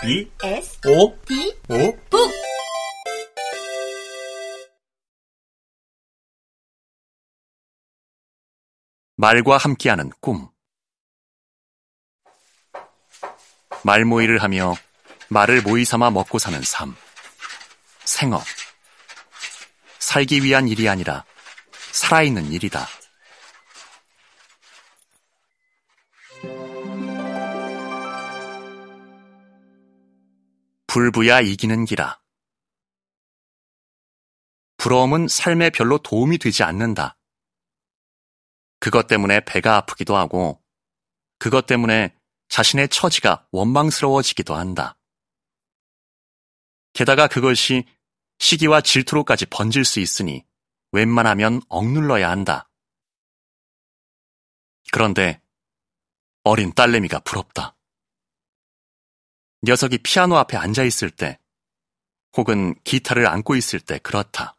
B S O D O 북 말과 함께하는 꿈. 말모이를 하며 말을 모이 삼아 먹고 사는 삶. 생업. 살기 위한 일이 아니라 살아있는 일이다. 불부야 이기는 기라. 부러움은 삶에 별로 도움이 되지 않는다. 그것 때문에 배가 아프기도 하고, 그것 때문에 자신의 처지가 원망스러워지기도 한다. 게다가 그것이 시기와 질투로까지 번질 수 있으니 웬만하면 억눌러야 한다. 그런데 어린 딸내미가 부럽다. 녀석이 피아노 앞에 앉아 있을 때, 혹은 기타를 안고 있을 때 그렇다.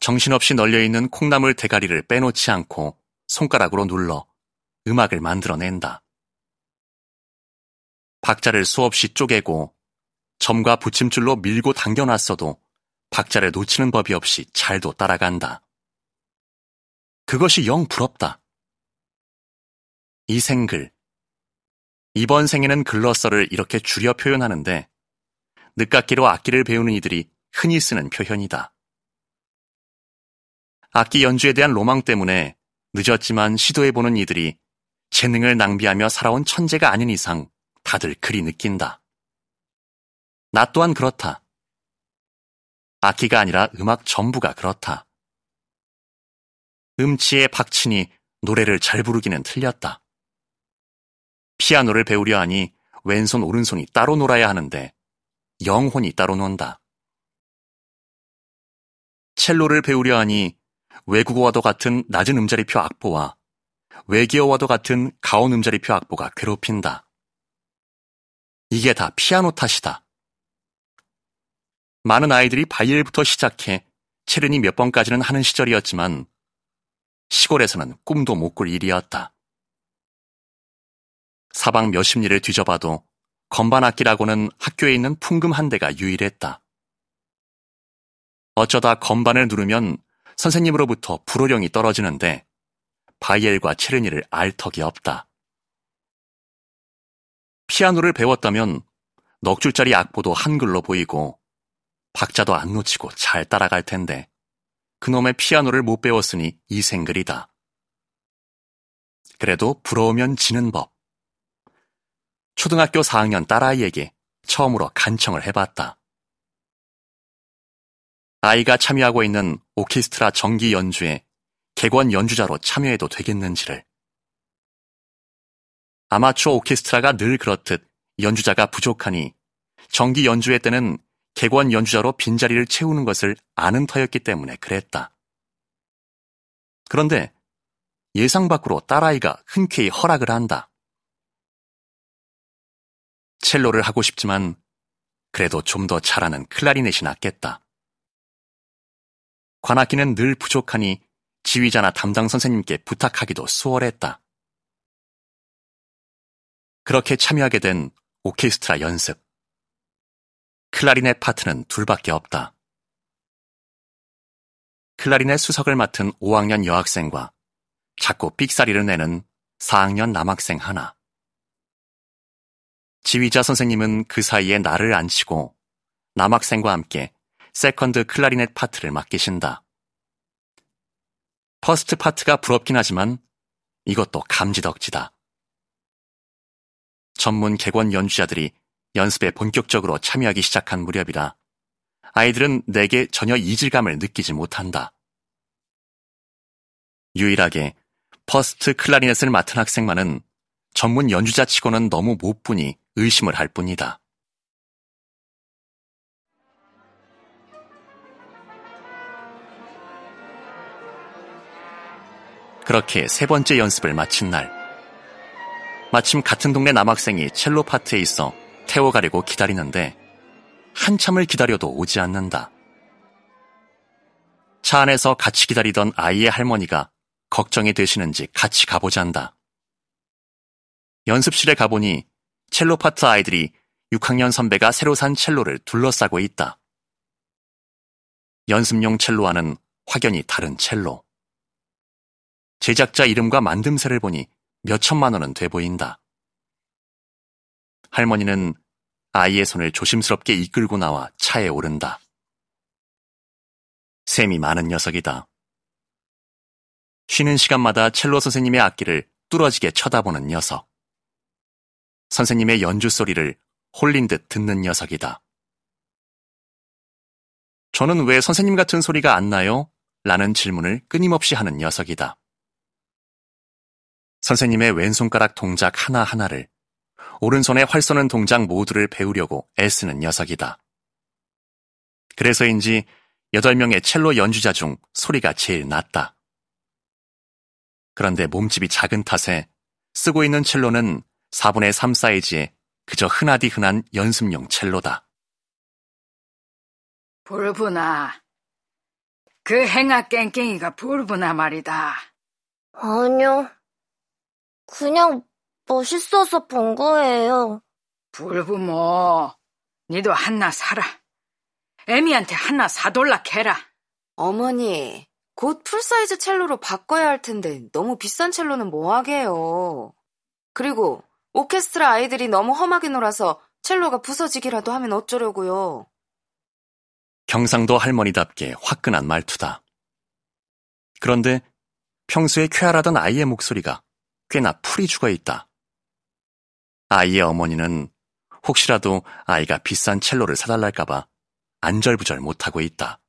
정신없이 널려있는 콩나물 대가리를 빼놓지 않고 손가락으로 눌러 음악을 만들어낸다. 박자를 수없이 쪼개고 점과 붙임줄로 밀고 당겨놨어도 박자를 놓치는 법이 없이 잘도 따라간다. 그것이 영 부럽다. 이 생글. 이번 생에는 글러서를 이렇게 줄여 표현하는데 늦깎이로 악기를 배우는 이들이 흔히 쓰는 표현이다. 악기 연주에 대한 로망 때문에 늦었지만 시도해보는 이들이 재능을 낭비하며 살아온 천재가 아닌 이상 다들 그리 느낀다. 나 또한 그렇다. 악기가 아니라 음악 전부가 그렇다. 음치에 박치니 노래를 잘 부르기는 틀렸다. 피아노를 배우려 하니 왼손 오른손이 따로 놀아야 하는데 영혼이 따로 논다. 첼로를 배우려 하니 외국어와도 같은 낮은 음자리표 악보와 외계어와도 같은 가온 음자리표 악보가 괴롭힌다. 이게 다 피아노 탓이다. 많은 아이들이 바이엘부터 시작해 체르니 몇 번까지는 하는 시절이었지만 시골에서는 꿈도 못 꿀 일이었다. 사방 몇십 리를 뒤져봐도 건반악기라고는 학교에 있는 풍금 한 대가 유일했다. 어쩌다 건반을 누르면 선생님으로부터 불호령이 떨어지는데 바이엘과 체르니를 알 턱이 없다. 피아노를 배웠다면 넉 줄짜리 악보도 한글로 보이고 박자도 안 놓치고 잘 따라갈 텐데 그놈의 피아노를 못 배웠으니 이 생글이다. 그래도 부러우면 지는 법. 초등학교 4학년 딸아이에게 처음으로 간청을 해봤다. 아이가 참여하고 있는 오케스트라 정기 연주에 객원 연주자로 참여해도 되겠는지를. 아마추어 오케스트라가 늘 그렇듯 연주자가 부족하니 정기 연주회 때는 객원 연주자로 빈자리를 채우는 것을 아는 터였기 때문에 그랬다. 그런데 예상 밖으로 딸아이가 흔쾌히 허락을 한다. 첼로를 하고 싶지만 그래도 좀 더 잘하는 클라리넷이 낫겠다. 관악기는 늘 부족하니 지휘자나 담당 선생님께 부탁하기도 수월했다. 그렇게 참여하게 된 오케스트라 연습. 클라리넷 파트는 둘밖에 없다. 클라리넷 수석을 맡은 5학년 여학생과 자꾸 삑사리를 내는 4학년 남학생 하나. 지휘자 선생님은 그 사이에 나를 앉히고 남학생과 함께 세컨드 클라리넷 파트를 맡기신다. 퍼스트 파트가 부럽긴 하지만 이것도 감지덕지다. 전문 객원 연주자들이 연습에 본격적으로 참여하기 시작한 무렵이라 아이들은 내게 전혀 이질감을 느끼지 못한다. 유일하게 퍼스트 클라리넷을 맡은 학생만은 전문 연주자 치고는 너무 못 부니 의심을 할 뿐이다. 그렇게 세 번째 연습을 마친 날, 마침 같은 동네 남학생이 첼로 파트에 있어 태워 가려고 기다리는데 한참을 기다려도 오지 않는다. 차 안에서 같이 기다리던 아이의 할머니가 걱정이 되시는지 같이 가보자 한다. 연습실에 가보니 첼로 파트 아이들이 6학년 선배가 새로 산 첼로를 둘러싸고 있다. 연습용 첼로와는 확연히 다른 첼로. 제작자 이름과 만듦새를 보니 몇 천만 원은 돼 보인다. 할머니는 아이의 손을 조심스럽게 이끌고 나와 차에 오른다. 셈이 많은 녀석이다. 쉬는 시간마다 첼로 선생님의 악기를 뚫어지게 쳐다보는 녀석. 선생님의 연주 소리를 홀린 듯 듣는 녀석이다. 저는 왜 선생님 같은 소리가 안 나요? 라는 질문을 끊임없이 하는 녀석이다. 선생님의 왼손가락 동작 하나하나를 오른손에 활 쏘는 동작 모두를 배우려고 애쓰는 녀석이다. 그래서인지 8명의 첼로 연주자 중 소리가 제일 낮다. 그런데 몸집이 작은 탓에 쓰고 있는 첼로는 4분의 3 사이즈의 그저 흔하디 흔한 연습용 첼로다. 불분아. 그 행아 깽깽이가 불분아 말이다. 아니요. 그냥 멋있어서 본 거예요. 불부모. 니도 한나 사라. 애미한테 한나 사돌라 캐라. 어머니, 곧 full size 첼로로 바꿔야 할 텐데 너무 비싼 첼로는 뭐하게요. 그리고 오케스트라 아이들이 너무 험하게 놀아서 첼로가 부서지기라도 하면 어쩌려고요. 경상도 할머니답게 화끈한 말투다. 그런데 평소에 쾌활하던 아이의 목소리가 꽤나 풀이 죽어 있다. 아이의 어머니는 혹시라도 아이가 비싼 첼로를 사달랄까봐 안절부절 못하고 있다.